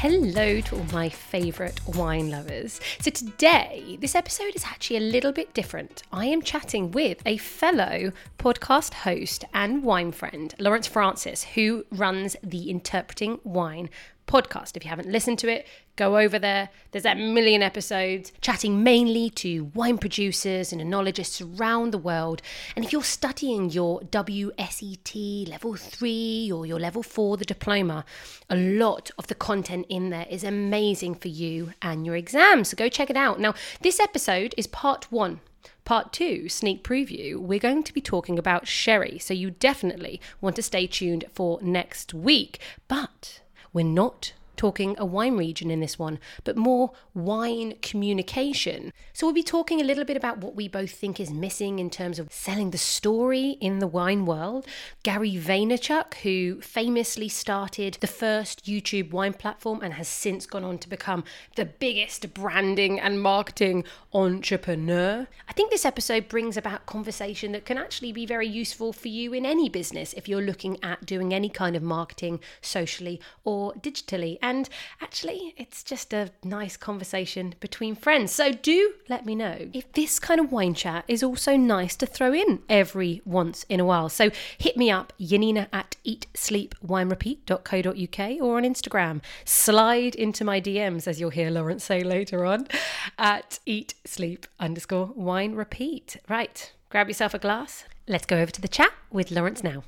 Hello to all my favourite wine lovers. So, today, this episode is actually a little bit different. I am chatting with a fellow podcast host and wine friend, Lawrence Francis, who runs the Interpreting Wine podcast. If you haven't listened to it, go over there. There's a million episodes chatting mainly to wine producers and enologists around the world. And if you're studying your WSET level 3 or your level 4, the diploma, a lot of the content in there is amazing for you and your exams. So go check it out. Now, this episode is part 1 Part two, sneak preview, we're going to be talking about sherry, so you definitely want to stay tuned for next week. But we're not talking a wine region in this one, but more wine communication. So we'll be talking a little bit about what we both think is missing in terms of selling the story in the wine world. Gary Vaynerchuk, who famously started the first YouTube wine platform and has since gone on to become the biggest branding and marketing entrepreneur. I think this episode brings about conversation that can actually be very useful for you in any business if you're looking at doing any kind of marketing socially or digitally. And actually, it's just a nice conversation between friends. So do let me know if this kind of wine chat is also nice to throw in every once in a while. So hit me up, Yanina at eatsleepwinerepeat.co.uk or on Instagram. Slide into my DMs, as you'll hear Lawrence say later on, at eat sleep underscore wine repeat. Right, grab yourself a glass. Let's go over to the chat with Lawrence now.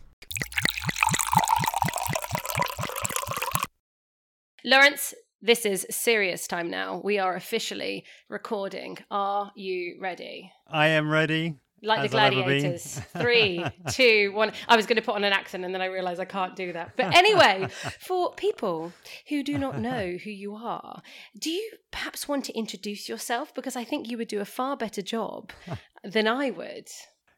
Lawrence, this is serious time now. We are officially recording. Are you ready? I am ready. Like the as I'll ever be. gladiators. Three, two, one. I was going to put on an accent and then I realised I can't do that. But anyway, for people who do not know who you are, do you perhaps want to introduce yourself? Because I think you would do a far better job than I would.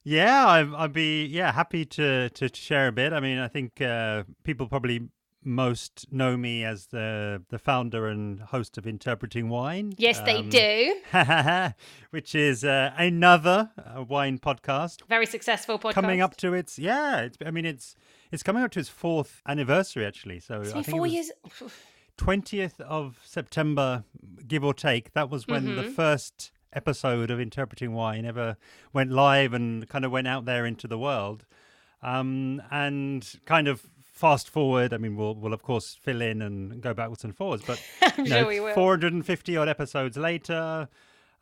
Yeah, I'd, I'd be yeah happy to to share a bit. I mean, I think uh, people probably most know me as the the founder and host of Interpreting Wine. Yes, they um, do. which is uh, another uh, wine podcast Very successful podcast. coming up to its yeah. It's, I mean, it's it's coming up to its fourth anniversary actually. So It's I think four it years. 20th of September, give or take. That was when the Mm-hmm. first episode of Interpreting Wine ever went live and kind of went out there into the world. Um, and kind of fast forward, I mean, we'll, we'll of course fill in and go backwards and forwards, but you sure know, will. 450 odd episodes later,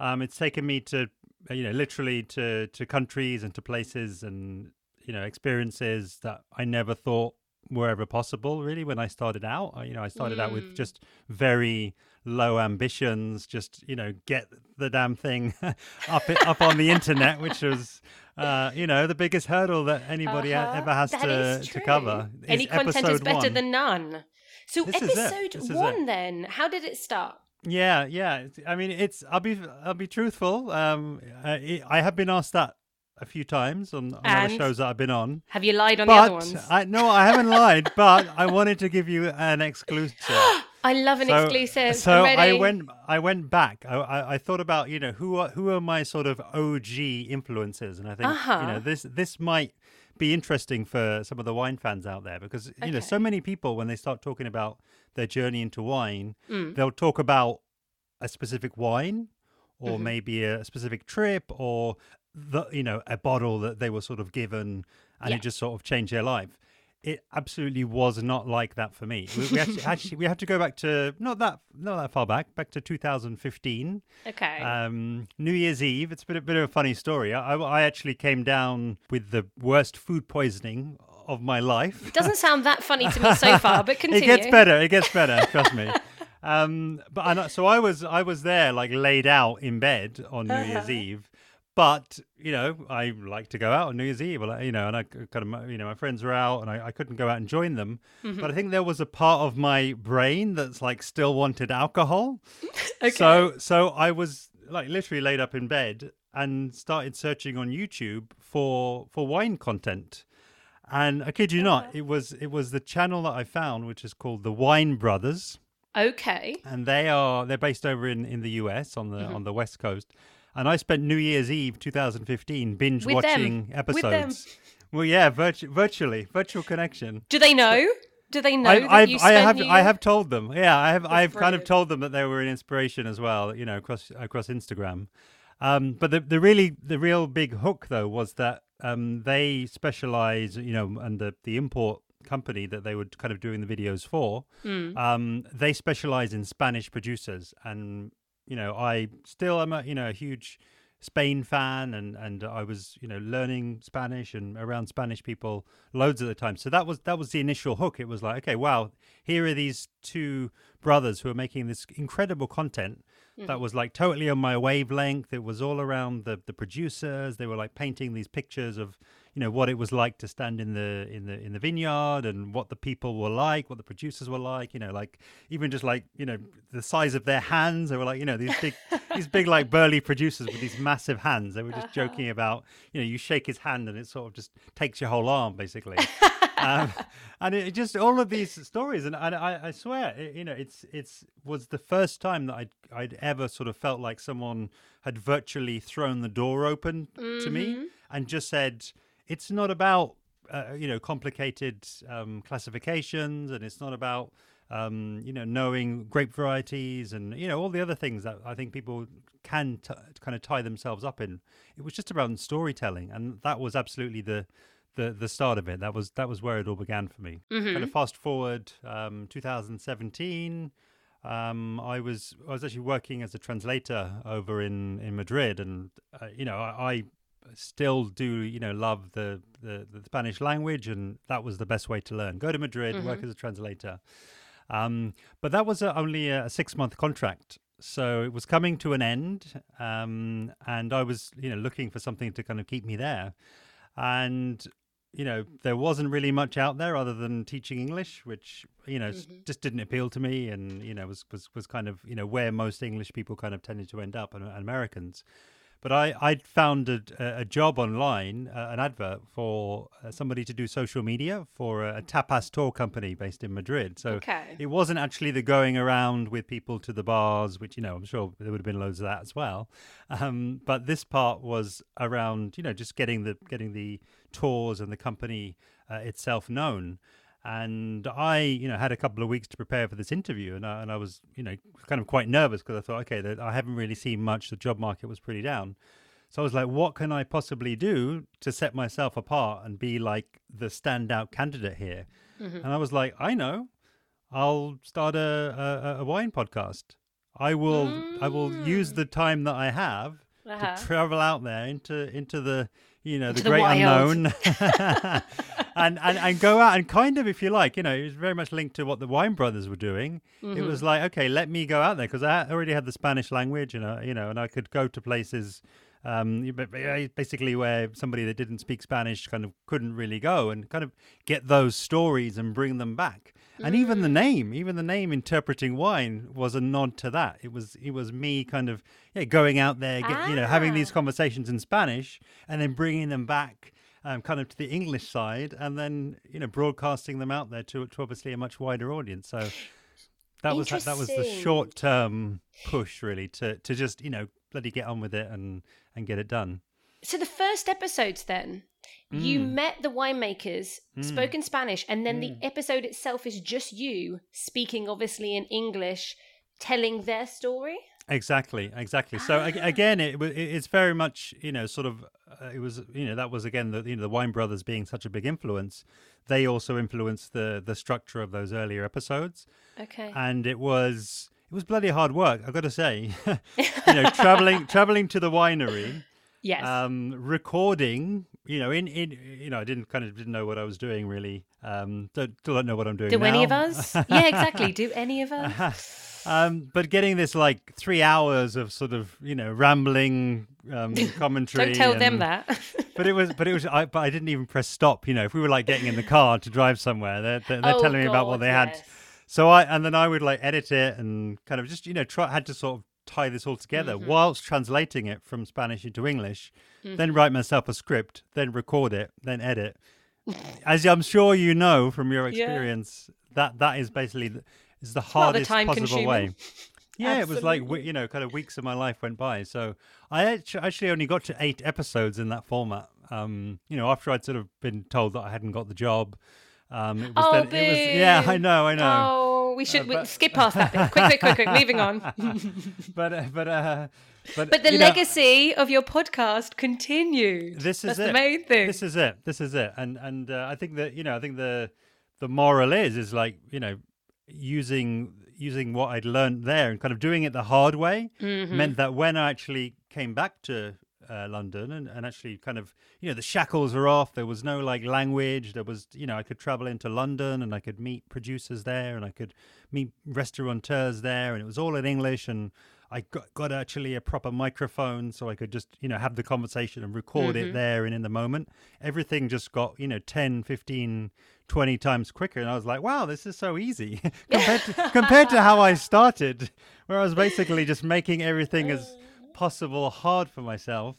um, it's taken me to, uh, you know, literally to, to countries and to places and, you know, experiences that I never thought were ever possible really when I started out. You know, I started out Mm. with just very low ambitions, just, you know, get the damn thing up up on the internet, which was, uh, you know, the biggest hurdle that anybody Uh-huh. ever has That to, to cover. Any content is better one. than none. So This episode one, then, how did it start? Yeah, yeah. I mean, it's. I'll be. I'll be truthful. Um, I, I have been asked that a few times on, on other shows that I've been on. Have you lied on the other ones? I no, I haven't lied. But I wanted to give you an exclusive. I love an So- exclusive. So I went. I went back. I, I, I thought about you know who are who are my sort of OG influences, and I think you Uh-huh. know this this might be interesting for some of the wine fans out there because you know so many people when they start talking about their journey into wine, Mm. they'll talk about a specific wine or Mm-hmm. maybe a specific trip or the you know a bottle that they were sort of given and Yeah. it just sort of changed their life it absolutely was not like that for me we, we actually, actually we have to go back to not that not that far back back to 2015 Okay. um new year's eve it's a bit, a bit of a funny story I, I actually came down with the worst food poisoning of my life Doesn't sound that funny to me so far, but continue. it gets better. It gets better. trust me. Um, but I, so I was I was there like laid out in bed on New Year's Uh-huh. Eve. But you know, I like to go out on New Year's Eve. You know, and I kind of you know my friends were out, and I, I couldn't go out and join them. Mm-hmm. But I think there was a part of my brain that's like still wanted alcohol. Okay. So so I was like literally laid up in bed, and started searching on YouTube for for wine content. And I kid you not, it was it was the channel that I found, which is called the Wine Brothers, Okay. and they are they're based over in, in the US on the Mm-hmm. on the West Coast. And I spent New Year's Eve 2015 binge With them. watching With them. episodes. Well, yeah, virtu- virtually, virtual connection. Do they know? Do they know I, I've, I have New I have told them. Yeah, I have I've kind of told them that they were an inspiration as well. You know, across across Instagram. Um, but the the really the real big hook though was that um, they specialize. You know, and the the import company that they were kind of doing the videos for. Hmm. Um, they specialize in Spanish producers, and you know, I still am a you know a huge Spain fan, and and I was you know learning Spanish and around Spanish people loads of the time. So that was that was the initial hook. It was like, okay, wow, here are these two brothers who are making this incredible content that mm-hmm. was like totally on my wavelength. It was all around the the producers. They were like painting these pictures of you know what it was like to stand in the in the in the vineyard and what the people were like, what the producers were like. You know, like even just like you know the size of their hands. They were like you know these big these big like burly producers with these massive hands. They were just joking about you know you shake his hand and it sort of just takes your whole arm basically. um, and it just all of these stories, and, and I, I swear, it, you know, it's it's was the first time that I'd I'd ever sort of felt like someone had virtually thrown the door open to me and just said, it's not about uh, you know complicated um, classifications, and it's not about um, you know knowing grape varieties and you know all the other things that I think people can t- kind of tie themselves up in. It was just around storytelling, and that was absolutely the the the start of it. That was that was where it all began for me. Kind of fast forward, um, 2017. Um, I was I was actually working as a translator over in in Madrid, and uh, you know I, I still do you know love the, the the Spanish language, and that was the best way to learn. Go to Madrid, work as a translator. Um, but that was a, only a six month contract. So it was coming to an end, um, and I was, you know, looking for something to kind of keep me there. And you know, there wasn't really much out there other than teaching English, which you know s- just didn't appeal to me, and you know was was was kind of you know where most English people kind of tended to end up, and, and Americans. But I I'd found a, a job online, uh, an advert for uh, somebody to do social media for a, a tapas tour company based in Madrid. So Okay. it wasn't actually the going around with people to the bars, which you know I'm sure there would have been loads of that as well. Um, but this part was around you know just getting the getting the tours and the company uh, itself known. And I, you know, had a couple of weeks to prepare for this interview, and I, and I was, you know, kind of quite nervous because I thought, okay, that I haven't really seen much. The job market was pretty down, so I was like, what can I possibly do to set myself apart and be like the standout candidate here? And I was like, I know, I'll start a, a, a wine podcast. I will I will use the time that I have Uh-huh. to travel out there into into the you know the Into the great wild. unknown and, and and go out and kind of if you like you know it was very much linked to what the wine brothers were doing it Mm-hmm. was like okay let me go out there because i already had the spanish language and uh, you know and i could go to places um you- but- but, uh, basically where somebody that didn't speak spanish kind of couldn't really go and kind of get those stories and bring them back and even Mm. the name even the name interpreting wine was a nod to that it was it was me kind of yeah going out there get, you know having these Ah. conversations in spanish and then bringing them back um, kind of to the english side and then you know broadcasting them out there to, to obviously a much wider audience. So that was that was the short term push really to to just you know bloody get on with it and and get it done. So the first episodes then, you Mm. met the winemakers, spoke in Spanish, and then the episode itself is just you speaking obviously in English, telling their story. Exactly, exactly. So again, it, it's very much you know sort of uh, it was you know that was again the you know the Wine Brothers being such a big influence. They also influenced the the structure of those earlier episodes, Okay. and it was it was bloody hard work. I've got to say, you know, traveling traveling to the winery, yes. um, recording. You know, in in you know, I didn't kind of didn't know what I was doing really. Um, don't, don't know what I'm doing. Do any of us? yeah, exactly. Do any of us? Um, but getting this like three hours of sort of you know rambling um, commentary. Don't tell them that. But it was, but it was, I, but I didn't even press stop. You know, if we were like getting in the car to drive somewhere, they're they're, they're Oh, telling me about what God, they had. So I and then I would like edit it and kind of just you know try had to sort of tie this all together Mm-hmm. whilst translating it from Spanish into English, Mm-hmm. then write myself a script, then record it, then edit. As I'm sure you know from your Yeah. experience, that that is basically the, is the hardest possible time-consuming. way. Yeah, it was like you know, kind of weeks of my life went by. So I actually only got to eight episodes in that format. Um, you know, after I'd sort of been told that I hadn't got the job. Um, it was Oh, then, it was yeah, I know, I know. Oh, we should we- but- skip past that bit. Quick, quick, quick, quick. Moving on. But uh, but uh, but But the you know, legacy of your podcast continues. this is That's it. the main thing. This is it. This is it. And and uh, I think that you know I think the the moral is is like you know using using what I'd learned there and kind of doing it the hard way Mm-hmm. meant that when I actually came back to uh, London and, and actually kind of you know the shackles were off. There was no like language. There was you know I could travel into London and I could meet producers there and I could meet restaurateurs there and it was all in English and I got, got actually a proper microphone so I could just you know have the conversation and record it there and in the moment. Everything just got you know 10 15 20 times quicker and I was like wow this is so easy compared to compared to how I started where I was basically just making everything as possible hard for myself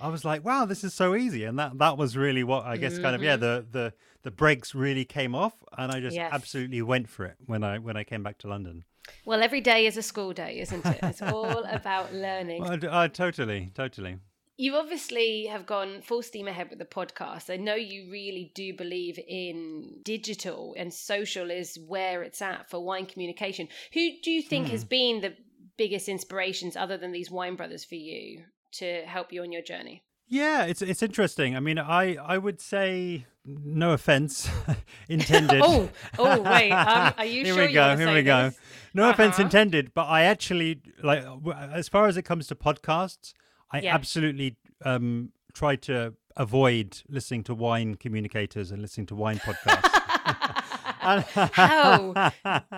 I was like wow this is so easy and that that was really what I guess kind of yeah mm-hmm. the the the brakes really came off and I just Yes. absolutely went for it when I when I came back to London Well, every day is a school day, isn't it? It's all about learning. Well, I d- I totally totally You obviously have gone full steam ahead with the podcast. I know you really do believe in digital and social is where it's at for wine communication. Who do you think has been the biggest inspirations other than these wine brothers for you to help you on your journey? Yeah, it's it's interesting. I mean, I I would say no offense intended. Oh, oh, wait. Um, are you here sure we go. Here we go. this? No offense Uh-huh. intended, but I actually like as far as it comes to podcasts, I Yeah. absolutely um try to avoid listening to wine communicators and listening to wine podcasts. How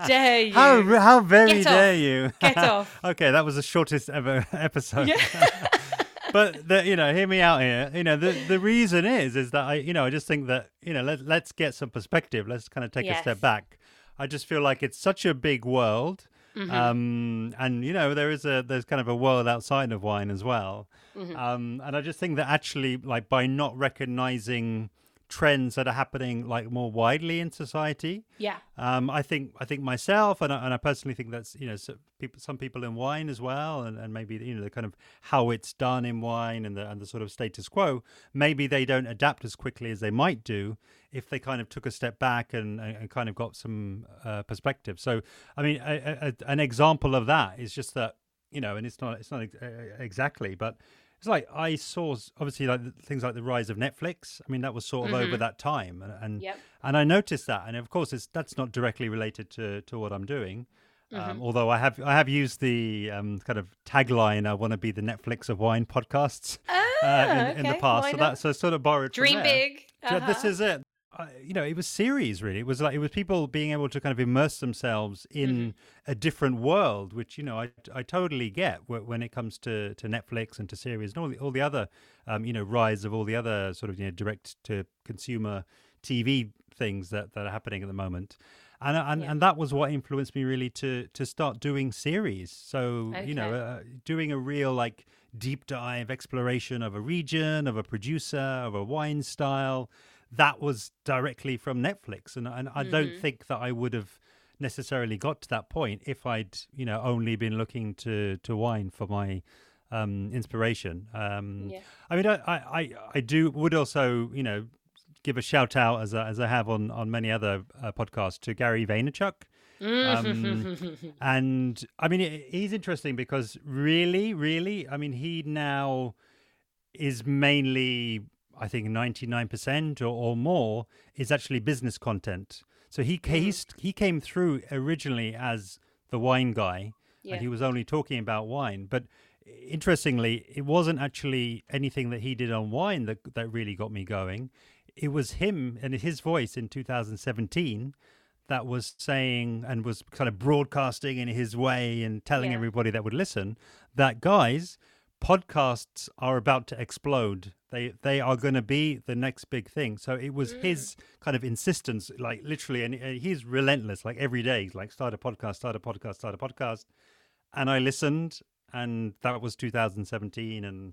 dare you? How how very dare you? Get off. okay, that was the shortest ever episode. but the, you know, hear me out here. You know, the the reason is is that I you know I just think that you know let let's get some perspective. Let's kind of take a step back. I just feel like it's such a big world. Mm-hmm. Um, and you know there is a there's kind of a world outside of wine as well, Mm-hmm. um, and I just think that actually like by not recognizing trends that are happening like more widely in society, Yeah. um, I think I think myself, and I, and I personally think that's you know so people, some people in wine as well, and, and maybe you know the kind of how it's done in wine and the and the sort of status quo. Maybe they don't adapt as quickly as they might do if they kind of took a step back and, and, and kind of got some uh, perspective. So I mean, a, a, an example of that is just that you know, and it's not it's not ex- exactly, but it's like I saw obviously like things like the rise of Netflix. I mean, that was sort of over that time, and and, Yep. and I noticed that, and of course, it's that's not directly related to to what I'm doing. Mm-hmm. Um, although I have I have used the um, kind of tagline "I want to be the Netflix of wine" podcasts uh, in, in the Ah, past, why so not? that's so sort of borrowed. from Dream big. So this Uh-huh. is it. I, you know, it was series really. It was like it was people being able to kind of immerse themselves in Mm-hmm. a different world, which you know I I totally get when it comes to to Netflix and to series and all the all the other um, you know rise of all the other sort of you know direct to consumer TV things that that are happening at the moment. And, and, Yeah. and that was what influenced me really to to start doing series. So you know, uh, doing a real like deep dive exploration of a region, of a producer, of a wine style. That was directly from Netflix, and and I Mm-hmm. don't think that I would have necessarily got to that point if I'd you know only been looking to to wine for my um inspiration. Um Yeah. I mean, I, I, I- do would also, you know, give a shout out as I, as I have on on many other uh, podcasts to Gary Vaynerchuk. Um, and I mean, he- he's interesting because really, really, I mean, he now is mainly, I think, ninety nine percent or, or more is actually business content. So he ca- he's, mm. he came through originally as the wine guy, Yeah. and he was only talking about wine, but interestingly, it wasn't actually anything that he did on wine that that really got me going. It was him and his voice in 2017 that was saying and was kind of broadcasting in his way and telling Yeah. everybody that would listen that guys podcasts are about to explode they they are going to be the next big thing so it was his kind of insistence like literally and and he's relentless like every day he's like start a podcast start a podcast start a podcast and I listened and that was 2017, and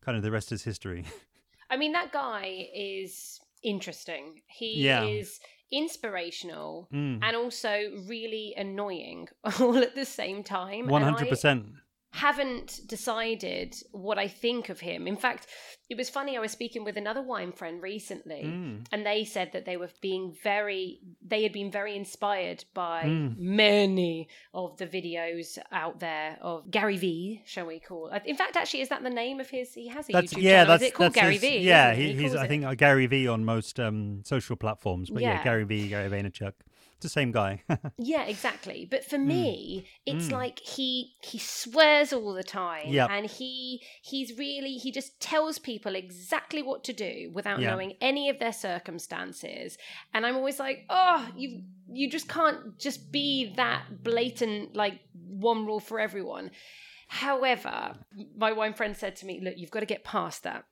kind of the rest is history. I mean, that guy is interesting. He Yeah. is inspirational Mm. and also really annoying all at the same time. I hundred percent. Haven't decided what I think of him. In fact, it was funny. I was speaking with another wine friend recently, Mm. and they said that they were being very, they had been very inspired by Mm. many of the videos out there of Gary V. Shall we call? In fact, actually, is that the name of his? He has a That's YouTube yeah. channel. That's is it called Gary his- V? Yeah, isn't he, he's. I think uh, Gary V on most um, social platforms, but yeah. Yeah. Gary V, Gary Vaynerchuk. It's the same guy. Yeah, exactly. But for Mm. me, it's Mm. like he he swears all the time, Yep. and he he's really he just tells people exactly what to do without Yeah. knowing any of their circumstances. And I'm always like, oh, you you just can't just be that blatant like one rule for everyone. However, my wine friend said to me, look, you've got to get past that.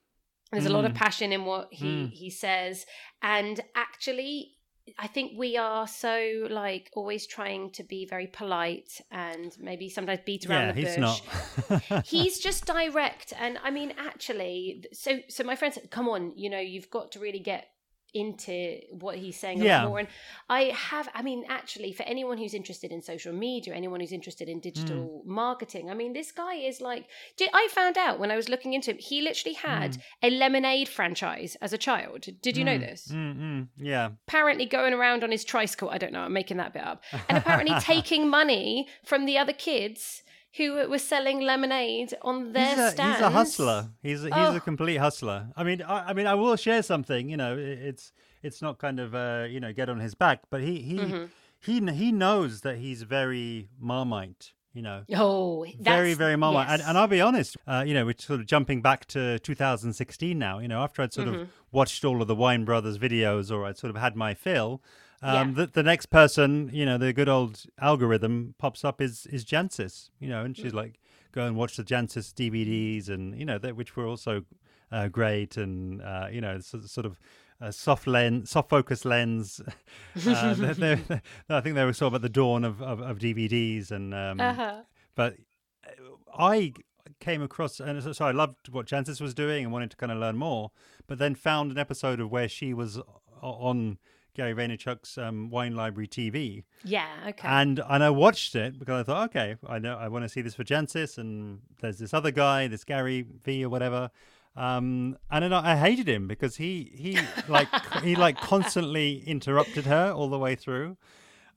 There's a lot of Mm. passion in what he Mm. he says, and actually I think we are so like always trying to be very polite and maybe sometimes beat around yeah, the bush. he's not. He's just direct, and I mean, actually, so so my friend said, "Come on, you know, you've got to really get into what he's saying a Yeah. lot more." And I have, I mean, actually, for anyone who's interested in social media, anyone who's interested in digital Hmm. marketing, I mean, this guy is like, I found out when I was looking into him, he literally had Mm. a lemonade franchise as a child. Did you know Mm, this? mm, mm, yeah. apparently going around on his tricycle. I don't know. I'm making that bit up. And apparently taking money from the other kids who were selling lemonade on their he's a, stands. He's a hustler. He's a, he's Oh. a complete hustler. I mean, I, I mean, I will share something. You know, it, it's it's not kind of uh, you know get on his back, but he he Mhm. he he knows that he's very marmite. You know, Oh, very that's- very marmite. And, yes. and I'll be honest. Uh, you know, we're sort of jumping back to 2016 now. You know, after I'd sort Mhm. of watched all of the Wine Brothers videos, or I'd sort of had my fill. Um, Yeah. the, the next person, you know, the good old algorithm pops up is is Jancis, you know, and she's Mm. like, go and watch the Jancis DVDs, and you know, that which were also uh, great, and uh, you know, so, sort of a soft lens, soft focus lens. uh, they, they, I think they were sort of at the dawn of of, of DVDs, and um, Uh-huh. but uh, I came across and so- so I loved what Jancis was doing and wanted to kind of learn more, but then found an episode of where she was on Gary Vaynerchuk's um, Wine Library TV, Yeah. Okay. and and I watched it because I thought, okay, I know I want to see this for Jancis, and there's this other guy, this Gary V or whatever. Um, and then I I hated him because he he like he like constantly interrupted her all the way through,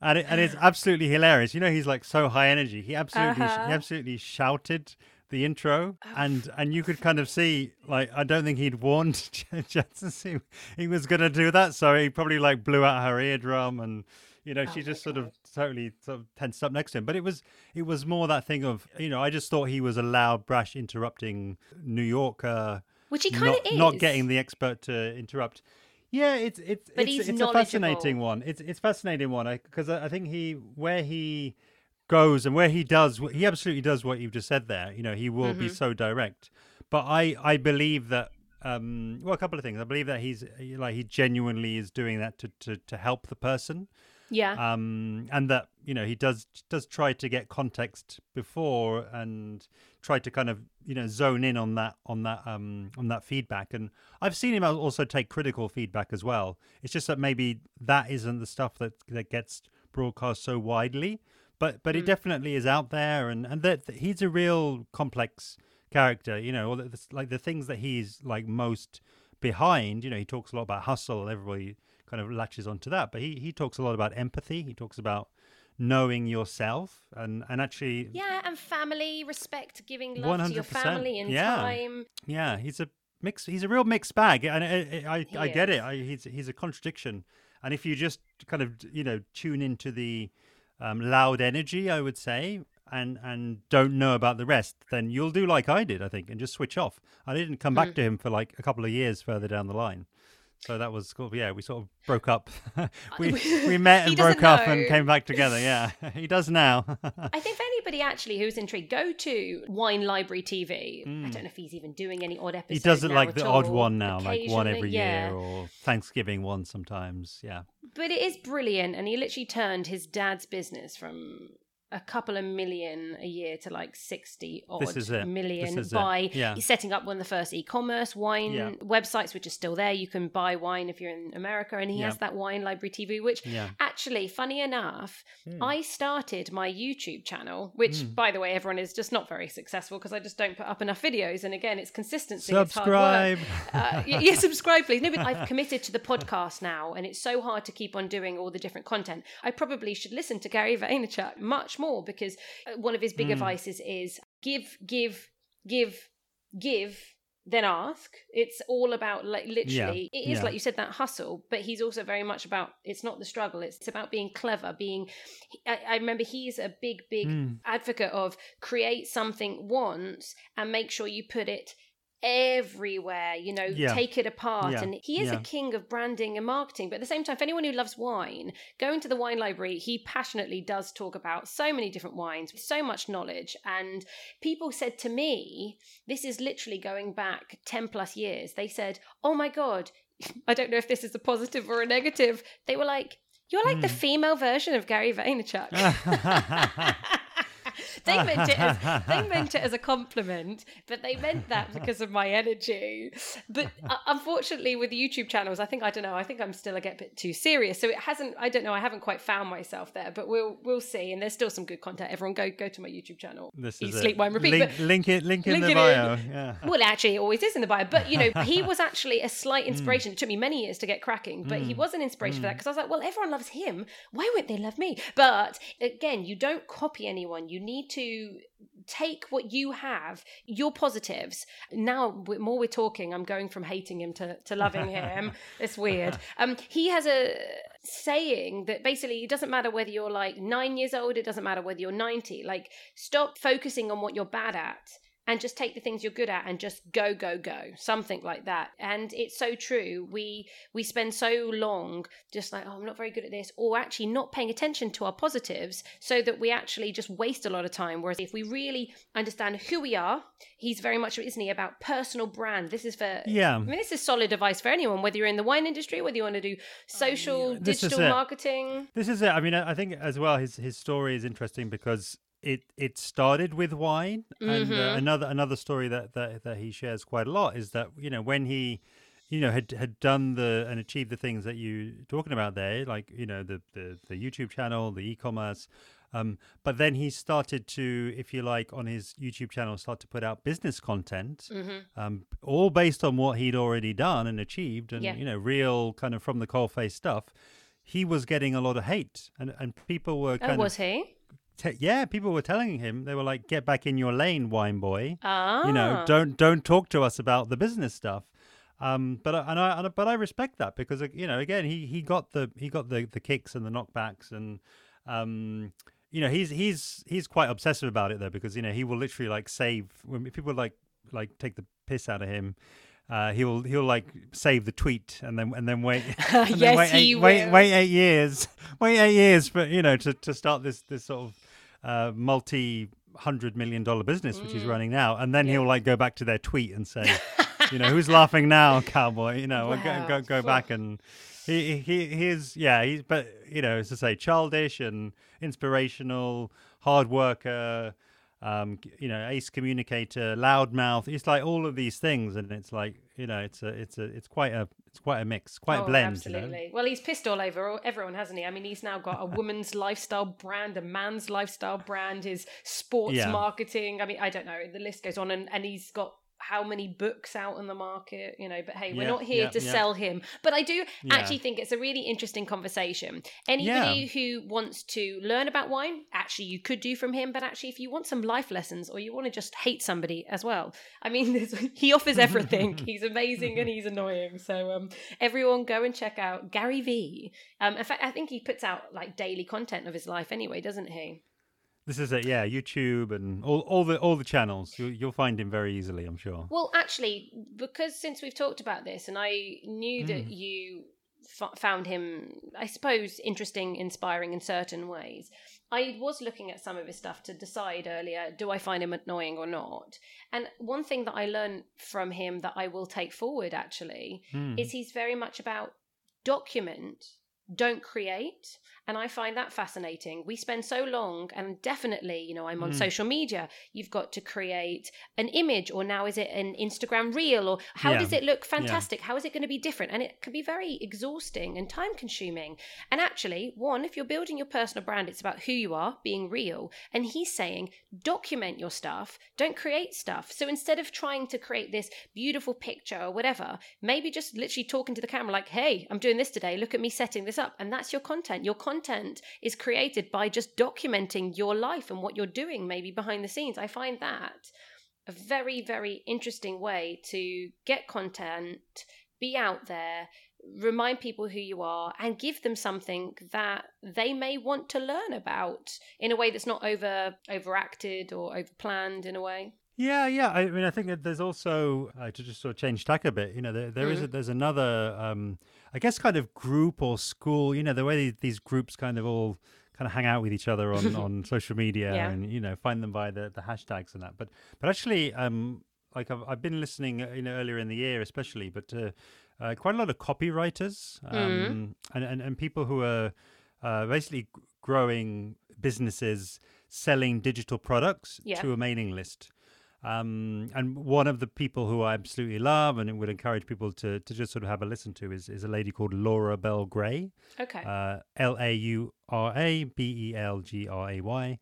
and it, and it's absolutely hilarious. You know, he's like so high energy. He absolutely Uh-huh. he absolutely shouted the intro, oh, and and you could kind of see like I don't think he'd warned Jancis he, he was going to do that, so he probably like blew out her eardrum and. You know, Oh she just sort God. of totally sort of tensed up next to him. But it was it was more that thing of you know I just thought he was a loud, brash, interrupting New Yorker, Which he kind of is. not getting the expert to interrupt. Yeah, it's it's But it's, it's a fascinating one. It's it's fascinating one because I, I think he where he goes and where he does he absolutely does what you've just said there. You know, he will be Mhm. so direct. But I I believe that um well a couple of things. I believe that he's like he genuinely is doing that to to to help the person Yeah. um, and that you know he does does try to get context before and try to kind of you know zone in on that on that um, on that feedback. And I've seen him also take critical feedback as well. It's just that maybe that isn't the stuff that that gets broadcast so widely. But but Mm. definitely is out there, and and that he's a real complex character. You know, all the, the- like the things that he's like most behind. You know, he talks a lot about hustle, and everybody kind of latches onto that. But he he talks a lot about empathy. He talks about knowing yourself and and actually yeah, and family, respect, giving love to your family and yeah. time. Yeah, he's a mix. He's a real mixed bag, and I, I, He I get it I, he's he's a contradiction. And if you just kind of you know tune into the um, loud energy, I would say, and and don't know about the rest, then you'll do like I did, I think, and just switch off. I didn't come back Mm. to him for like a couple of years further down the line. So that was cool. Yeah, we sort of broke up. we we met and broke up and came back together. Yeah, he does now. I think for anybody actually who's intrigued, go to Wine Library TV. I Mm. don't know if he's even doing any odd episodes. he does it like the odd one now, like one every yeah. year or Thanksgiving one sometimes. Yeah. But it is brilliant, and he literally turned his dad's business from a couple of million a year to like 60 odd This is it. million This is it. by Yeah. setting up one of the first e-commerce wine Yeah. websites which are still there you can buy wine if you're in america and he Yeah. has that wine library tv which actually funny enough Hmm. i started my youtube channel which Mm. by the way everyone is just not very successful because i just don't put up enough videos and again it's consistency it's hard work. Subscribe. Uh, yeah, subscribe, please. No, but I've committed to the podcast now, and it's so hard to keep on doing all the different content. I probably should listen to Gary Vaynerchuk much more because uh, one of his big Mm. advices is give, give, give, give. Then ask. It's all about like literally. It is yeah. like you said that hustle, but he's also very much about. It's not the struggle. It's about being clever. Being. I, I remember he's a big, big Mm. advocate of create something once and make sure you put it everywhere you know Yeah. take it apart Yeah. and he is a king of branding and marketing but at the same time for anyone who loves wine going to the wine library he passionately does talk about so many different wines with so much knowledge and people said to me this is literally going back 10 plus years they said oh my god i don't know if this is a positive or a negative they were like you're like the Hmm. female version of Gary Vaynerchuk. they meant it as they meant it as a compliment, but they meant that because of my energy. But uh, unfortunately, with YouTube channels, I think I don't know. I think I'm still a get bit too serious, so it hasn't. I don't know. I haven't quite found myself there, but we'll we'll see. And there's still some good content. Everyone go go to my YouTube channel. This is it. sleep, wine, repeat. Link, link it. Link in Link the it in. bio. Yeah. well, actually, it always is in the bio. But you know, he was actually a slight mm. inspiration. It took me many years to get cracking, but he mm. was an inspiration for that mm. because I was like, well, everyone loves him. Why wouldn't they love me? But again, you don't copy anyone. You need to take what you have, your positives. Now, more we're talking, I'm going from hating him to, to loving him. it's weird. Um, he has a saying that basically it doesn't matter whether you're like nine years old, it doesn't matter whether you're 90. Like, stop focusing on what you're bad at and just take the things you're good at and just go go go something like that and it's so true we we spend so long just like oh i'm not very good at this or actually not paying attention to our positives so that we actually just waste a lot of time whereas if we really understand who we are he's very much isn't he about personal brand this is for Yeah. I mean, this is solid advice for anyone, whether you're in the wine industry, whether you want to do social, This is digital it. marketing. This is it. I mean, I I think as well his his story is interesting because it it started with wine, and uh, Mhm. another another story that, that that he shares quite a lot is that you know when he you know had had done the and achieved the things that you talking about there, like you know the the, the YouTube channel, the e-commerce. Um, but then he started to, if you like, on his YouTube channel, start to put out business content, Mhm. um, all based on what he'd already done and achieved, and Yeah. you know, real kind of from the coalface stuff. He was getting a lot of hate, and and people were Oh, kind was of he? Te- yeah, people were telling him they were like, "Get back in your lane, wine boy." Ah, You know, don't don't talk to us about the business stuff. Um, but I, and I and but I respect that because you know again he he got the he got the the kicks and the knockbacks and um you know he's he's he's quite obsessive about it though because you know he will literally like save when people like like take the piss out of him. Uh, he'll he'll like save the tweet and then and then wait and then Yes, wait he eight, wait wait eight years wait eight years for you know to, to start this this sort of uh, multi hundred million dollar business which he's Mm. running now and then he'll like go back to their tweet and say you know who's laughing now cowboy you know Wow. go, go go back and he he he's yeah he's but you know as i say childish and inspirational hard worker um you know ace communicator loudmouth it's like all of these things and it's like you know it's a it's a it's quite a it's quite a mix quite Oh, a blend you know? Well, he's pissed all over everyone, hasn't he? I mean, he's now got a woman's lifestyle brand, a man's lifestyle brand, his sports Yeah. marketing. I mean, I don't know. The list goes on, and, and he's got how many books out on the market, you know. But hey, we're Yeah, not here yeah, to yeah. sell him. But I do actually think it's a really interesting conversation. Anybody who wants to learn about wine, actually, you could do from him. But actually, if you want some life lessons or you want to just hate somebody as well, I mean, he offers everything. he's amazing and he's annoying. So um, everyone go and check out Gary V. Um, in fact, I think he puts out like daily content of his life anyway, doesn't he? This is it, yeah. YouTube and all, all the all the channels. You, you'll find him very easily, I'm sure. Well, actually, because since we've talked about this, and I knew that Mm. you f- found him, I suppose, interesting, inspiring in certain ways. I was looking at some of his stuff to decide earlier do I find him annoying or not? And one thing that I learned from him that I will take forward actually Hmm. is he's very much about document don't create. And I find that fascinating. We spend so long, and definitely, you know, I'm on Mm. social media. You've got to create an image, or now is it an Instagram reel, or how Yeah. does it look fantastic? How is it going to be different? And it can be very exhausting and time consuming. And actually, one, if you're building your personal brand, it's about who you are, being real. And he's saying, document your stuff, don't create stuff. So instead of trying to create this beautiful picture or whatever, maybe just literally talking to the camera, like, hey, I'm doing this today, look at me setting this up. And that's your content. Your content is created by just documenting your life and what you're doing, maybe behind the scenes. I find that a very, very interesting way to get content, be out there, remind people who you are, and give them something that they may want to learn about in a way that's not over overacted or overplanned in a way. Yeah, yeah. I mean, I think that there's also uh, to just sort of change tack a bit. You know, there, there is Mm. a, there's another, um, I guess, kind of group or school. You know, the way these, groups kind of all kind of hang out with each other on, on social media Yeah. and you know find them by the, the hashtags and that. But but actually, um, like I've, I've been listening, uh, you know, earlier in the year especially, but uh, uh, quite a lot of copywriters um, Mm. and, and and people who are uh, basically growing businesses selling digital products Yeah. to a mailing list. Um, and one of the people who I absolutely love and would encourage people to, to just sort of have a listen to is, is a lady called Laura Belgray, Okay. uh, L A U R A B E L G R A Y.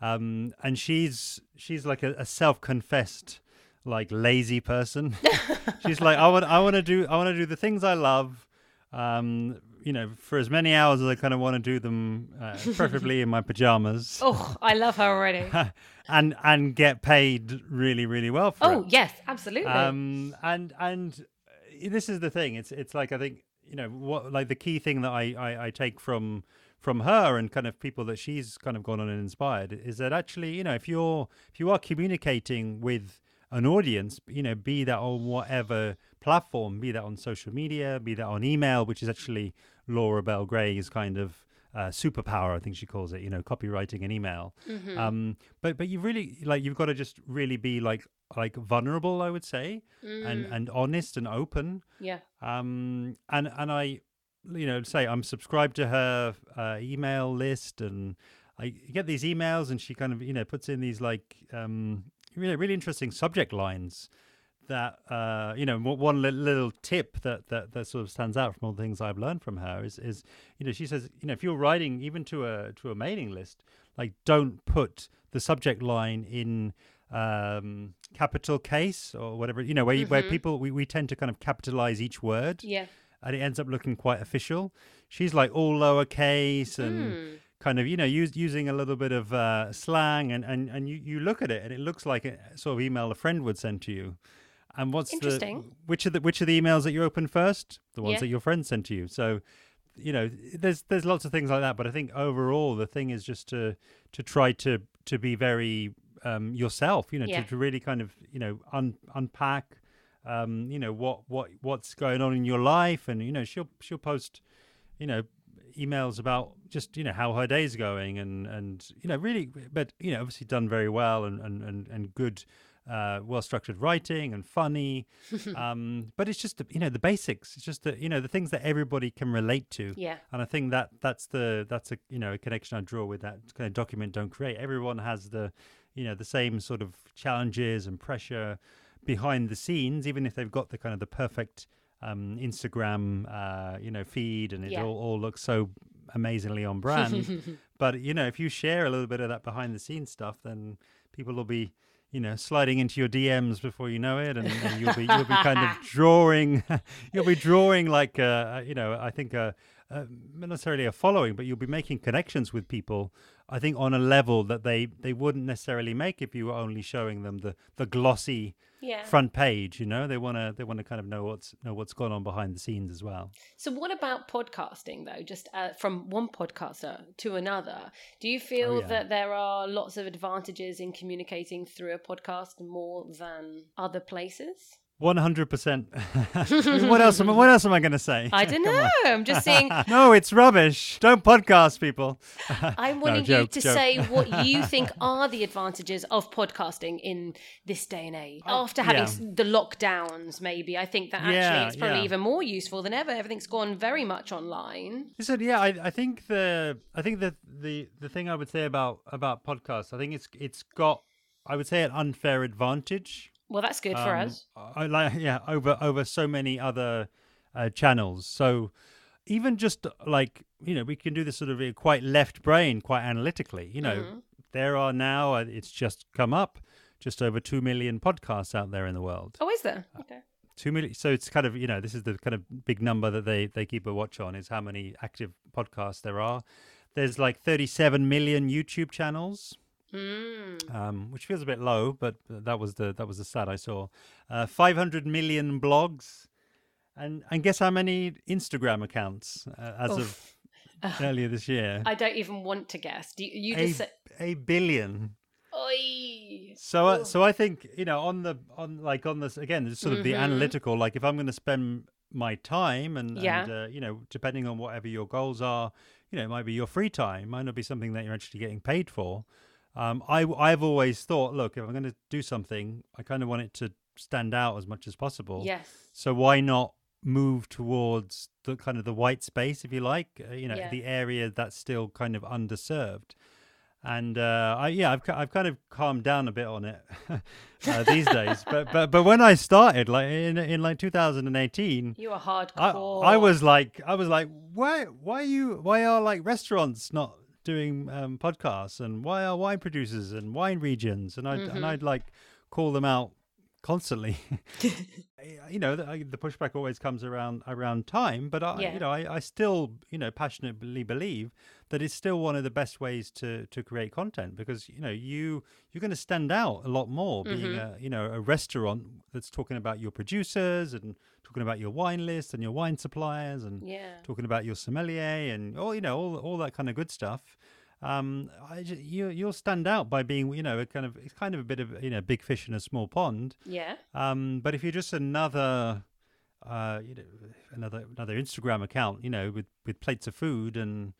Um, and she's she's like a, a self-confessed like lazy person. she's like I want I want to do I want to do the things I love. Um, you know, for as many hours as I kind of want to do them, uh, preferably in my pajamas, oh, I love her already. and and get paid really really well for oh, it. yes, absolutely. Um, and and uh, this is the thing. It's it's like I think you know what like the key thing that I, I I take from from her and kind of people that she's kind of gone on and inspired is that actually you know if you're if you are communicating with an audience you know be that on whatever platform be that on social media be that on email which is actually laura belgray's kind of uh, superpower i think she calls it you know copywriting an email Mhm. um but but you really like you've got to just really be like like vulnerable i would say and Mm, and honest and open yeah. um and and i you know say i'm subscribed to her uh, email list and i get these emails and she kind of you know puts in these like um really really interesting subject lines that uh you know one little tip that, that that sort of stands out from all the things i've learned from her is is you know she says you know if you're writing even to a to a mailing list like don't put the subject line in um capital case or whatever you know where you, where people we, we tend to kind of capitalize each word Yeah. and it ends up looking quite official she's like all lowercase and Mm. Kind of you know use, using a little bit of uh, slang and, and and you you look at it and it looks like a sort of email a friend would send to you and what's the Interesting. which are the which are the emails that you open first the ones Yeah. that your friend sent to you so you know there's there's lots of things like that but i think overall the thing is just to to try to to be very um yourself you know Yeah. to, to really kind of you know un, unpack um you know what what what's going on in your life and you know she'll she'll post you know emails about just you know how her day's going and and you know really but you know obviously done very well and and and, and good uh well structured writing and funny um but it's just the, you know the basics it's just the you know the things that everybody can relate to Yeah. and i think that that's the that's a you know a connection i draw with that kind of document don't create everyone has the you know the same sort of challenges and pressure behind the scenes even if they've got the kind of the perfect um instagram uh you know feed and it Yeah. all, all looks so amazingly on brand but you know if you share a little bit of that behind the scenes stuff then people will be you know sliding into your dms before you know it and, and you'll be you'll be kind of drawing you'll be drawing like uh you know i think uh uh, not necessarily a following, but you'll be making connections with people. I think on a level that they they wouldn't necessarily make if you were only showing them the the glossy yeah. front page. You know, they want to they want to kind of know what's know what's going on behind the scenes as well. So, what about podcasting, though? Just uh, from one podcaster to another, do you feel Oh, yeah. that there are lots of advantages in communicating through a podcast more than other places? One hundred percent. What else? Am, what else am I going to say? I don't know. I'm just saying. no, it's rubbish. Don't podcast, people. I'm No, wanting joke, you to joke. say what you think are the advantages of podcasting in this day and age. Oh, After having yeah. the lockdowns, maybe I think that actually Yeah, it's probably yeah. even more useful than ever. Everything's gone very much online. Listen, yeah, I, I think the I think that the the thing I would say about about podcasts, I think it's it's got I would say an unfair advantage. Well, that's good for um, us. I like yeah over over so many other uh, channels. So even just like you know we can do this sort of uh, quite left brain, quite analytically. You know Mm-hmm. there are now uh, it's just come up just over two million podcasts out there in the world. Oh, is there? Okay. Two million. So it's kind of you know this is the kind of big number that they they keep a watch on is how many active podcasts there are. There's like 37 million YouTube channels, Mm. um, which feels a bit low, but that was the that was the stat I saw. Uh, 500 million blogs, and and guess how many Instagram accounts uh, as Oof. of earlier this year? I don't even want to guess. Do you, you a, just a billion. Oi. So, uh, so I think you know on the on like on this again, it's sort of the Mhm. analytical. Like if I'm going to spend my time and, Yeah. and uh, you know depending on whatever your goals are, you know it might be your free time, might not be something that you're actually getting paid for. Um, I I've always thought, look, if I'm going to do something, I kind of want it to stand out as much as possible. Yes. So why not move towards the kind of the white space, if you like, uh, you know, Yeah. the area that's still kind of underserved. And uh, I, yeah, I've I've kind of calmed down a bit on it uh, these days. But but but when I started, like in in like 2018, You are I, hardcore. I was like I was like why why you why are like restaurants not doing um, podcasts and why are wine producers and wine regions and I would Mm-hmm. and I'd like call them out constantly. you know the, the pushback always comes around around time, but I Yeah. you know I, I still you know passionately believe that it's still one of the best ways to to create content because you know you you're going to stand out a lot more being Mm-hmm. a you know a restaurant that's talking about your producers and talking about your wine list and your wine suppliers and Yeah. talking about your sommelier and all you know all all that kind of good stuff. Um, I ju- you you'll stand out by being you know a kind of it's kind of a bit of you know big fish in a small pond. Yeah. Um, but if you're just another, uh, you know, another another Instagram account, you know, with, with plates of food and,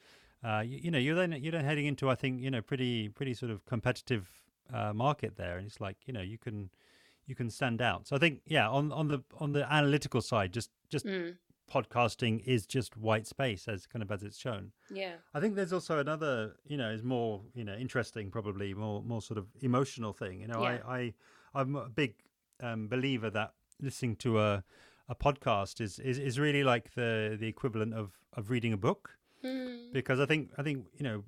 uh, you, you know, you're then you're then heading into I think you know pretty pretty sort of competitive uh, market there, and it's like you know you can you can stand out. So I think yeah, on on the on the analytical side, just just Mm. podcasting is just white space as kind of as it's shown. Yeah. I think there's also another, you know, is more, you know, interesting, probably more, more sort of emotional thing. You know, Yeah. I, I, I'm a big um, believer that listening to a, a podcast is, is, is really like the, the equivalent of, of reading a book, Mm. because I think, I think, you know,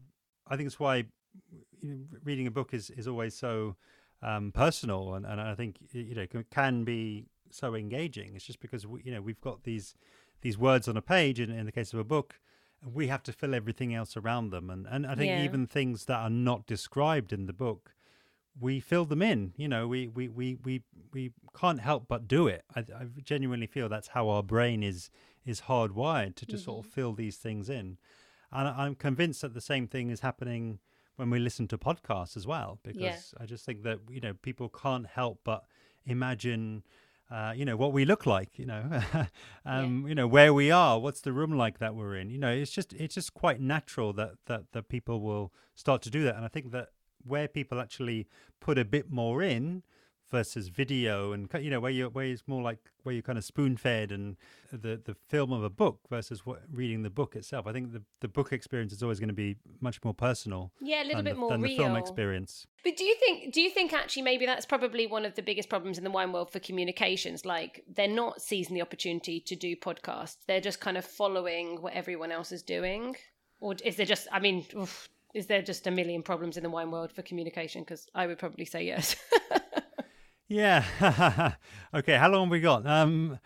I think it's why you know, reading a book is, is always so um, personal, and, and I think you know can, can be so engaging. It's just because we, you know we've got these these words on a page, in, in the case of a book, and we have to fill everything else around them. And and I think Yeah. even things that are not described in the book, we fill them in. You know, we we we we, we can't help but do it. I, I genuinely feel that's how our brain is is hardwired to just sort of fill these things in. And I'm convinced that the same thing is happening when we listen to podcasts as well, because I just think that you know people can't help but imagine. Uh, you know what we look like, you know, um, you know where we are, what's the room like that we're in. You know, it's just it's just quite natural that that that people will start to do that, and I think that where people actually put a bit more in versus video and you know where you where it's more like where you're kind of spoon fed and the the film of a book versus what reading the book itself. I think the the book experience is always going to be much more personal Yeah, a little than, bit the, more than real. the film experience. But do you think do you think actually maybe that's probably one of the biggest problems in the wine world for communications? Like they're not seizing the opportunity to do podcasts. They're just kind of following what everyone else is doing. Or is there just I mean, oof, is there just a million problems in the wine world for communication? Because I would probably say yes. Yeah. okay. How long have we got? Um,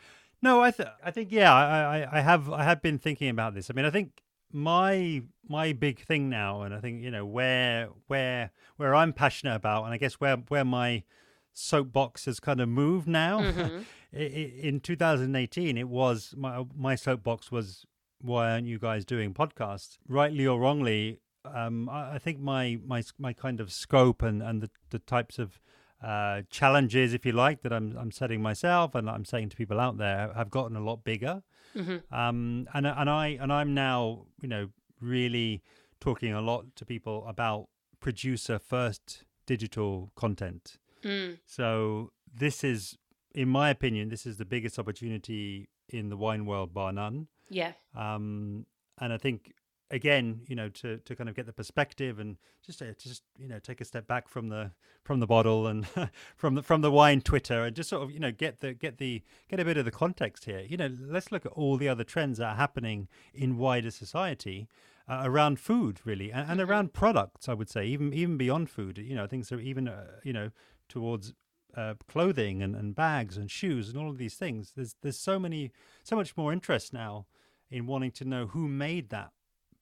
no, I th- I think yeah, I, I I have I have been thinking about this. I mean, I think my my big thing now, and I think you know where where where I'm passionate about, and I guess where where my soapbox has kind of moved now. I- In 2018, it was my my soapbox was why aren't you guys doing podcasts? Rightly or wrongly, um, I, I think my my my kind of scope and and the, the types of uh, challenges, if you like, that I'm I'm setting myself and I'm saying to people out there have gotten a lot bigger. Mm-hmm. Um, and and I and I'm now you know really talking a lot to people about producer first digital content. Mm. So this is, in my opinion, this is the biggest opportunity in the wine world, bar none. Yeah. Um, and I think again, you know, to, to kind of get the perspective and just to, just you know take a step back from the from the bottle and from the from the wine Twitter and just sort of you know get the get the get a bit of the context here. You know, let's look at all the other trends that are happening in wider society. Uh, around food, really, and, and Mhm. around products, I would say, even even beyond food. You know, things are even uh, you know towards uh, clothing and, and bags and shoes and all of these things. There's there's so many so much more interest now in wanting to know who made that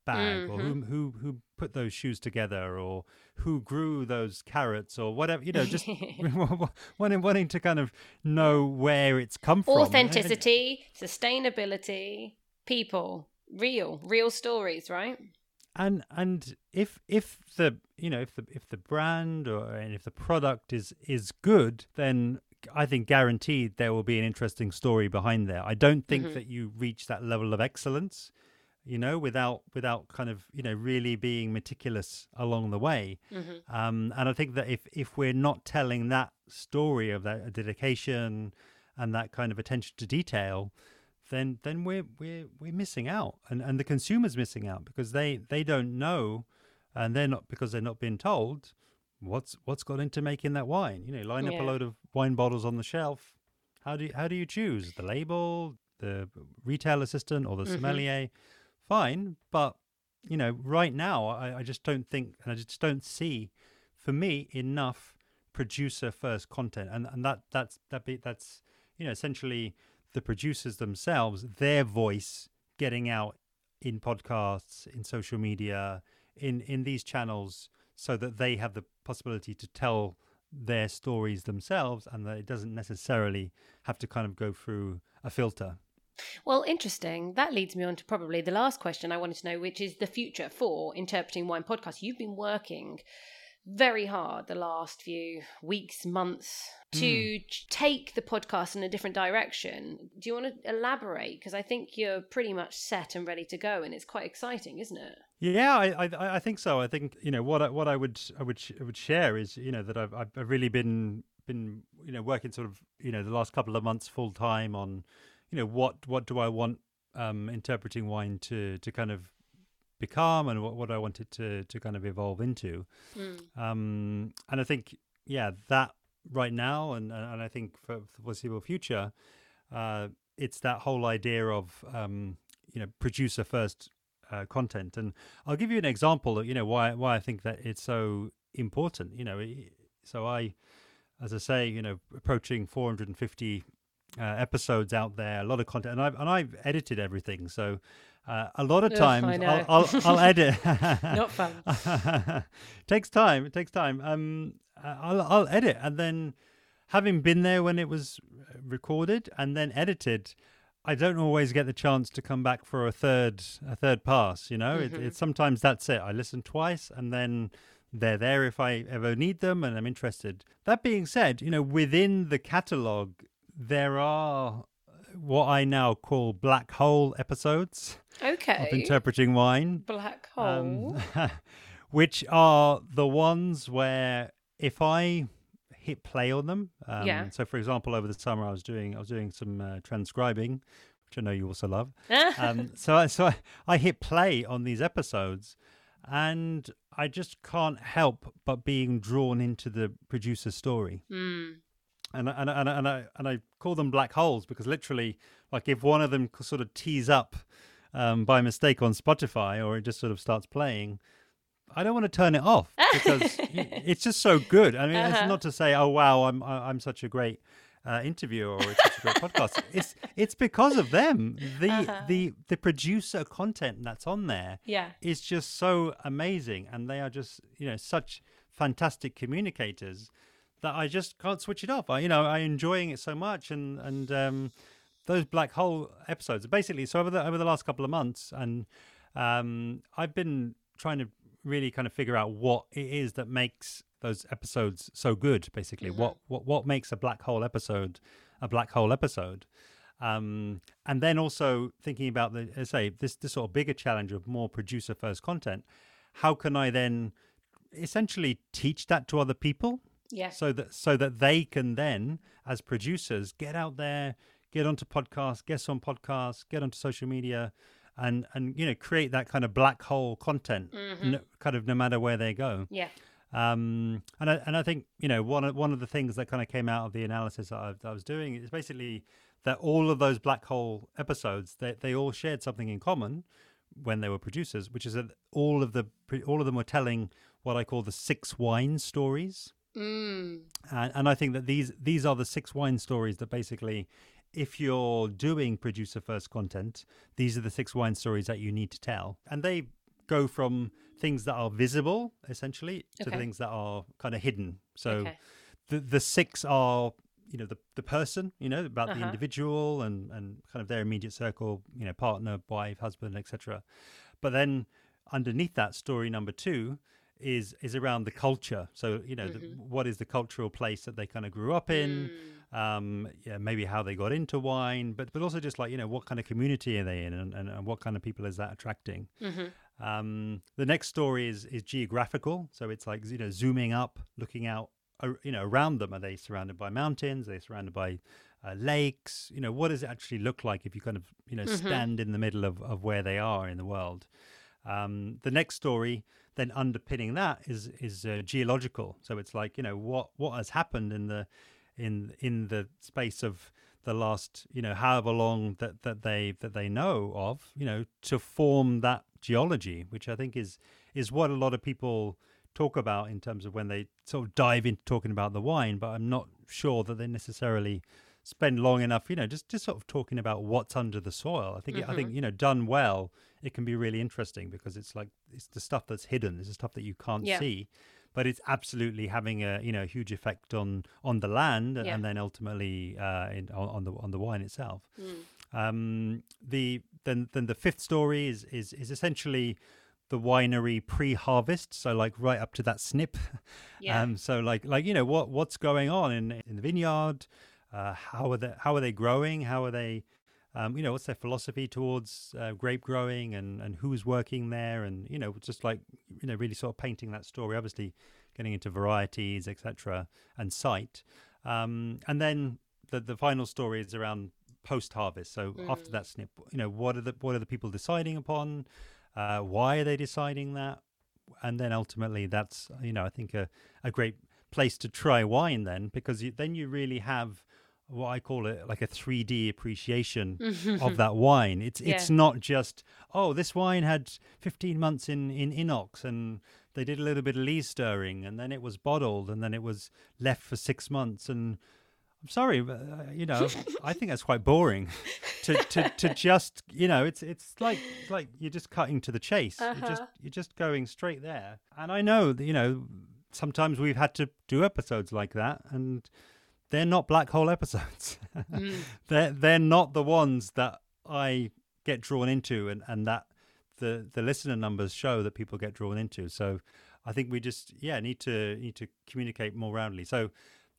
bag or who who who put those shoes together or who grew those carrots or whatever you know just wanting wanting to kind of know where it's come from Authenticity, sustainability, people, real, real stories, right? and and if if the you know if the if the brand or and if the product is is good then i think guaranteed there will be an interesting story behind there i don't think Mhm. that you reach that level of excellence you know without without kind of you know really being meticulous along the way. Hmm um and i think that if if we're not telling that story of that dedication and that kind of attention to detail then then we're we're we're missing out. And and the consumer's missing out because they they don't know and they're not because they're not being told what's what's gone into making that wine. You know line up a load of wine bottles on the shelf. How do you, how do you choose? The label the retail assistant or the Mhm. sommelier fine but you know right now I, I just don't think and i just don't see for me enough producer first content. And and that that's that be that's you know essentially the producers themselves their voice getting out in podcasts in social media in in these channels so that they have the possibility to tell their stories themselves and that it doesn't necessarily have to kind of go through a filter Well, interesting. That leads me on to probably the last question I wanted to know, which is the future for interpreting wine podcasts. You've been working very hard the last few weeks, months to hmm. ch- take the podcast in a different direction. Do you want to elaborate? Because I think you're pretty much set and ready to go, and it's quite exciting, isn't it? Yeah, I, I I think so. I think you know what I, what I would I would I would share is you know that I've I've I've really been been you know working sort of you know the last couple of months full time on you know what what do I want um interpreting wine to to kind of become and what what I want it to to kind of evolve into. Mm. Um and I think yeah that right now and and I think for, for the foreseeable future uh it's that whole idea of um you know producer first uh, content and I'll give you an example of you know why why I think that it's so important you know so I as I say you know approaching 450 uh, episodes out there a lot of content and I've and I've edited everything so uh, a lot of Ugh, times. I'll, I'll I'll edit Not fun. takes time it takes time um uh, I'll I'll edit and then having been there when it was uh, recorded and then edited I don't always get the chance to come back for a third a third pass. You know, it, Mhm. it sometimes that's it. I listen twice and then they're there if I ever need them and I'm interested. That being said, you know, within the catalog there are what I now call black hole episodes Okay. of interpreting wine Black hole. um, which are the ones where if I hit play on them, um, Yeah. So, for example, over the summer, I was doing I was doing some uh, transcribing, which I know you also love. Um, so, I, so I, I hit play on these episodes, and I just can't help but being drawn into the producer's story mm. And I- and and and I and I call them black holes because literally, like if one of them sort of tees up um, by mistake on Spotify or it just sort of starts playing, I don't want to turn it off because it's just so good. I mean, Uh-huh. it's not to say, oh wow, I'm I'm such a great uh, interviewer or it's such a great podcast. It's it's because of them. The Uh-huh. the the producer content that's on there Yeah. is just so amazing and they are just you know such fantastic communicators that I just can't switch it off. I you know I'm enjoying it so much and and um those black hole episodes basically so over the over the last couple of months and um I've been trying to really kind of figure out what it is that makes those episodes so good. Basically, Mm-hmm. what what what makes a black hole episode a black hole episode. Um, and then also thinking about the, I say, this this sort of bigger challenge of more producer first content. How can I then essentially teach that to other people? Yeah. so that so that they can then as producers get out there get onto podcasts get on podcasts get onto social media and and you know create that kind of black hole content no, kind of no matter where they go Yeah. um and I, and I think you know one of one of the things that kind of came out of the analysis that I, that I was doing is basically that all of those black hole episodes they, they all shared something in common when they were producers which is that all of the all of them were telling what I call the six wine stories Mm. and, and I think that these these are the six wine stories that basically, if you're doing producer first content, these are the six wine stories that you need to tell, and they go from things that are visible essentially to Okay. things that are kind of hidden. So Okay. the the six are you know the the person you know about the Uh-huh. individual and and kind of their immediate circle you know partner wife husband etc but then underneath that story number two is is around the culture. So you know the, what is the cultural place that they kind of grew up in um yeah maybe how they got into wine but but also just like you know what kind of community are they in and, and, and what kind of people is that attracting? Um the next story is is geographical. So it's like you know zooming up looking out ar- you know around them. Are they surrounded by mountains? Are they surrounded by uh, lakes? You know what does it actually look like if you kind of you know stand in the middle of, of where they are in the world? Um, the next story then underpinning that is is uh, geological. So it's like you know what what has happened in the in in the space of the last you know however long that that they that they know of you know to form that geology which i think is is what a lot of people talk about in terms of when they sort of dive into talking about the wine but i'm not sure that they necessarily spend long enough you know just just sort of talking about what's under the soil i think i think you know done well it can be really interesting because it's like it's the stuff that's hidden it's the stuff that you can't Yeah. see but it's absolutely having a you know huge effect on on the land Yeah. and then ultimately uh, in, on, on the on the wine itself. Hmm. Um, the then then the fifth story is is is essentially the winery pre-harvest, so like right up to that snip. Yeah. Um, so like like you know what what's going on in in the vineyard? Uh, how are they how are they growing? How are they? Um, you know, what's their philosophy towards uh, grape growing and, and who's working there, and you know, just like you know, really sort of painting that story. Obviously, getting into varieties, etc., and site, um, and then the the final story is around post harvest. So after that snip, you know, what are the what are the people deciding upon? Uh, why are they deciding that? And then ultimately, that's you know, I think a a great place to try wine then because you, then you really have what I call it like a 3D appreciation of that wine. It's it's not just oh this wine had 15 months in in inox and they did a little bit of lees stirring and then it was bottled and then it was left for 6 months and I'm sorry, but, uh, you know, I think that's quite boring to, to, to just, you know, it's it's like it's like you're just cutting to the chase. You're just you're just going straight there. And I know that, you know, sometimes we've had to do episodes like that and they're not black hole episodes. they're they're not the ones that I get drawn into and, and that the the listener numbers show that people get drawn into. So I think we just yeah need to need to communicate more roundly. So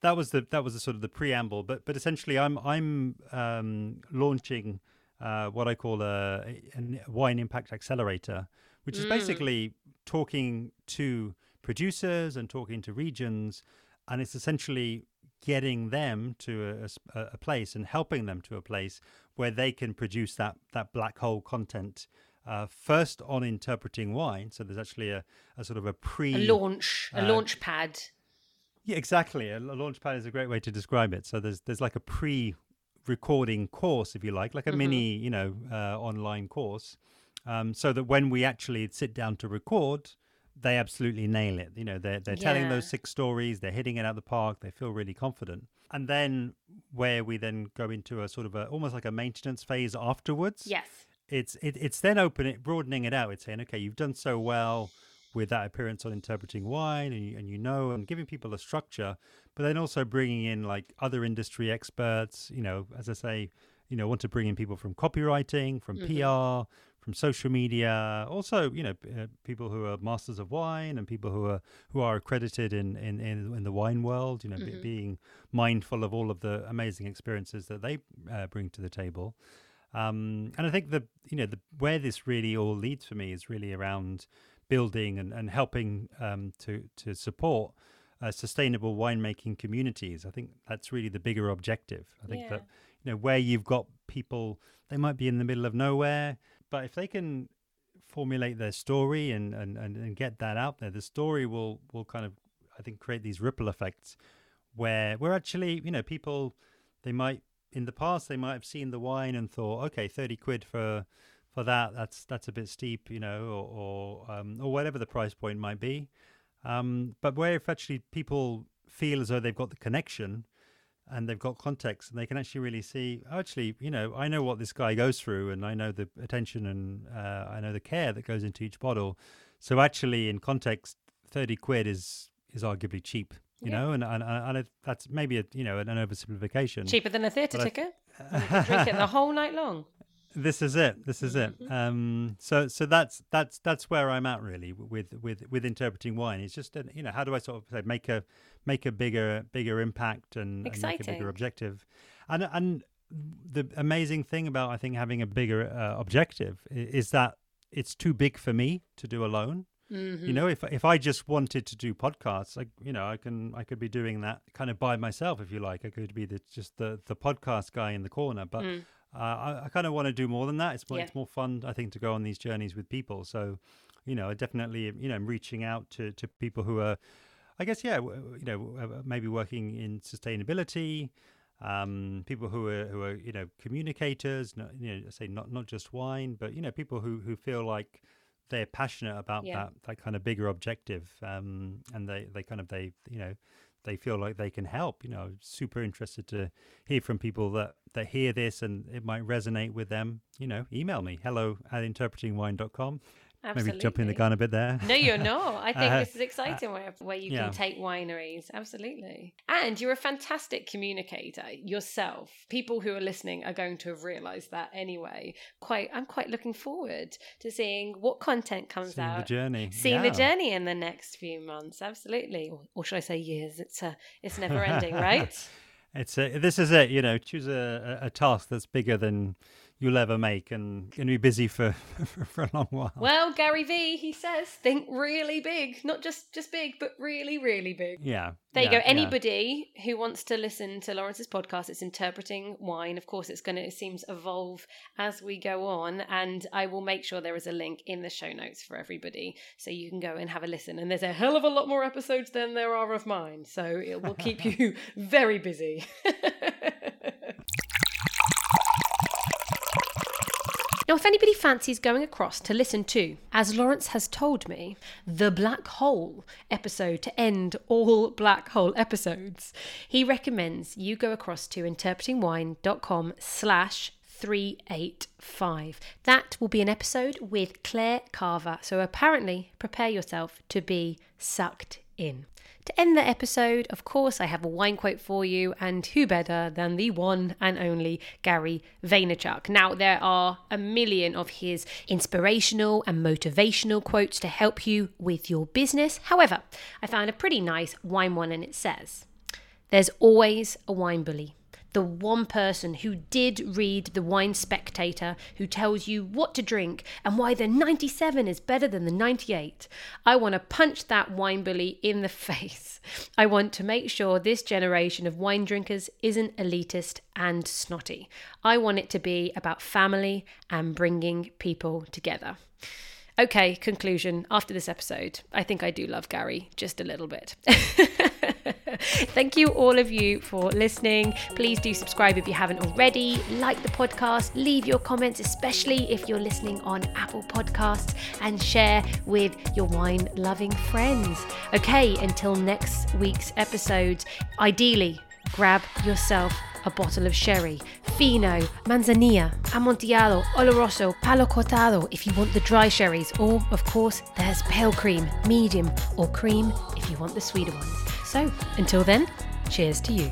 that was the that was the sort of the preamble. But but essentially I'm I'm um, launching uh, what I call a, a wine impact accelerator, which is basically talking to producers and talking to regions, and it's essentially getting them to a place and helping them to a place where they can produce that that black hole content. Uh, first on interpreting wine, so there's actually a, a sort of a pre a launch, a uh, launch pad. yeah, exactly. A, a launchpad is a great way to describe it. So there's there's like a pre-recording course, if you like, like a mini, you know, uh, online course, um, so that when we actually sit down to record, they absolutely nail it. You know, they're they're telling Yeah. those six stories, they're hitting it out the park, they feel really confident. And then where we then go into a sort of a almost like a maintenance phase afterwards Yes. it's it, it's then opening broadening it out it's saying okay you've done so well with that appearance on interpreting wine and you, and you know and giving people a structure but then also bringing in like other industry experts you know as i say you know want to bring in people from copywriting from mm-hmm. pr from social media. Also, you know, uh, people who are masters of wine and people who are who are accredited in in in, in the wine world. You know, mm-hmm. being mindful of all of the amazing experiences that they uh, bring to the table. Um, and I think the you know the where this really all leads for me is really around building and, and helping um, to to support uh, sustainable winemaking communities. I think that's really the bigger objective. I think yeah. that you know where you've got people, they might be in the middle of nowhere, but if they can formulate their story and, and, and, and get that out there, the story will will kind of I think create these ripple effects where where actually you know people they might in the past they might have seen the wine and thought okay 30 quid for for that that's that's a bit steep you know or or, um, or whatever the price point might be. Um, but where if actually people feel as though they've got the connection and they've got context and they can actually really see oh, actually you know i know what this guy goes through and i know the attention and uh, i know the care that goes into each bottle so actually in context 30 quid is is arguably cheap you yeah. know and and, and it, that's maybe a you know an, oversimplification cheaper than a theatre ticket I, drink it the whole night long this is it. This is it. Mm-hmm. Um, so so that's that's that's where I'm at really with with with interpreting wine. It's just you know how do I sort of say, make a make a bigger bigger impact and, and make a bigger objective, and and the amazing thing about I think having a bigger uh, objective is that it's too big for me to do alone. Mm-hmm. You know, if if I just wanted to do podcasts, like you know, I can I could be doing that kind of by myself if you like. I could be the just the the podcast guy in the corner, but mm. uh, I, I kind of want to do more than that. It's more, yeah. it's more fun, I think, to go on these journeys with people. So, you know, I definitely you know I'm reaching out to to people who are, I guess, yeah, you know, uh, maybe working in sustainability. Um, people who are who are you know communicators, not, you know, say not not just wine, but you know, people who who feel like they're passionate about yeah. that that kind of bigger objective, um, and they they kind of they you know they feel like they can help. You know, super interested to hear from people that that hear this and it might resonate with them. You know, email me hello at interpretingwine.com Absolutely. Maybe jumping the gun a bit there. No, you're not. I think uh, this is exciting where, where you yeah. can take wineries. Absolutely. And you're a fantastic communicator yourself. People who are listening are going to have realized that anyway. Quite I'm quite looking forward to seeing what content comes seeing out. The journey. Seeing yeah. the journey in the next few months. Absolutely. Or, or should I say years? It's a it's never ending, right? it's a, this is it, you know, choose a, a task that's bigger than you'll ever make and going to be busy for, for, for a long while. Well, Gary Vee, he says, think really big, not just just big, but really, really big. Yeah. There yeah, you go. Anybody yeah. who wants to listen to Lawrence's podcast, it's interpreting wine. Of course, it's going to, it seems, evolve as we go on. And I will make sure there is a link in the show notes for everybody so you can go and have a listen. And there's a hell of a lot more episodes than there are of mine. So it will keep you very busy. Now, if anybody fancies going across to listen to, as Lawrence has told me, the Black Hole episode to end all Black Hole episodes, he recommends you go across to interpretingwine.com slash 385. That will be an episode with Claire Carver. So apparently, prepare yourself to be sucked in. To end the episode, of course, I have a wine quote for you, and who better than the one and only Gary Vaynerchuk? Now, there are a million of his inspirational and motivational quotes to help you with your business. However, I found a pretty nice wine one, and it says, There's always a wine bully the one person who did read the Wine Spectator, who tells you what to drink and why the 97 is better than the 98. I want to punch that wine bully in the face. I want to make sure this generation of wine drinkers isn't elitist and snotty. I want it to be about family and bringing people together. Okay, conclusion. After this episode, I think I do love Gary just a little bit. Thank you, all of you, for listening. Please do subscribe if you haven't already. Like the podcast, leave your comments, especially if you're listening on Apple Podcasts, and share with your wine loving friends. Okay, until next week's episode, ideally, grab yourself a bottle of sherry, fino, manzanilla, amontillado, oloroso, palo cortado if you want the dry sherries, or of course, there's pale cream, medium, or cream if you want the sweeter ones. So, until then, cheers to you.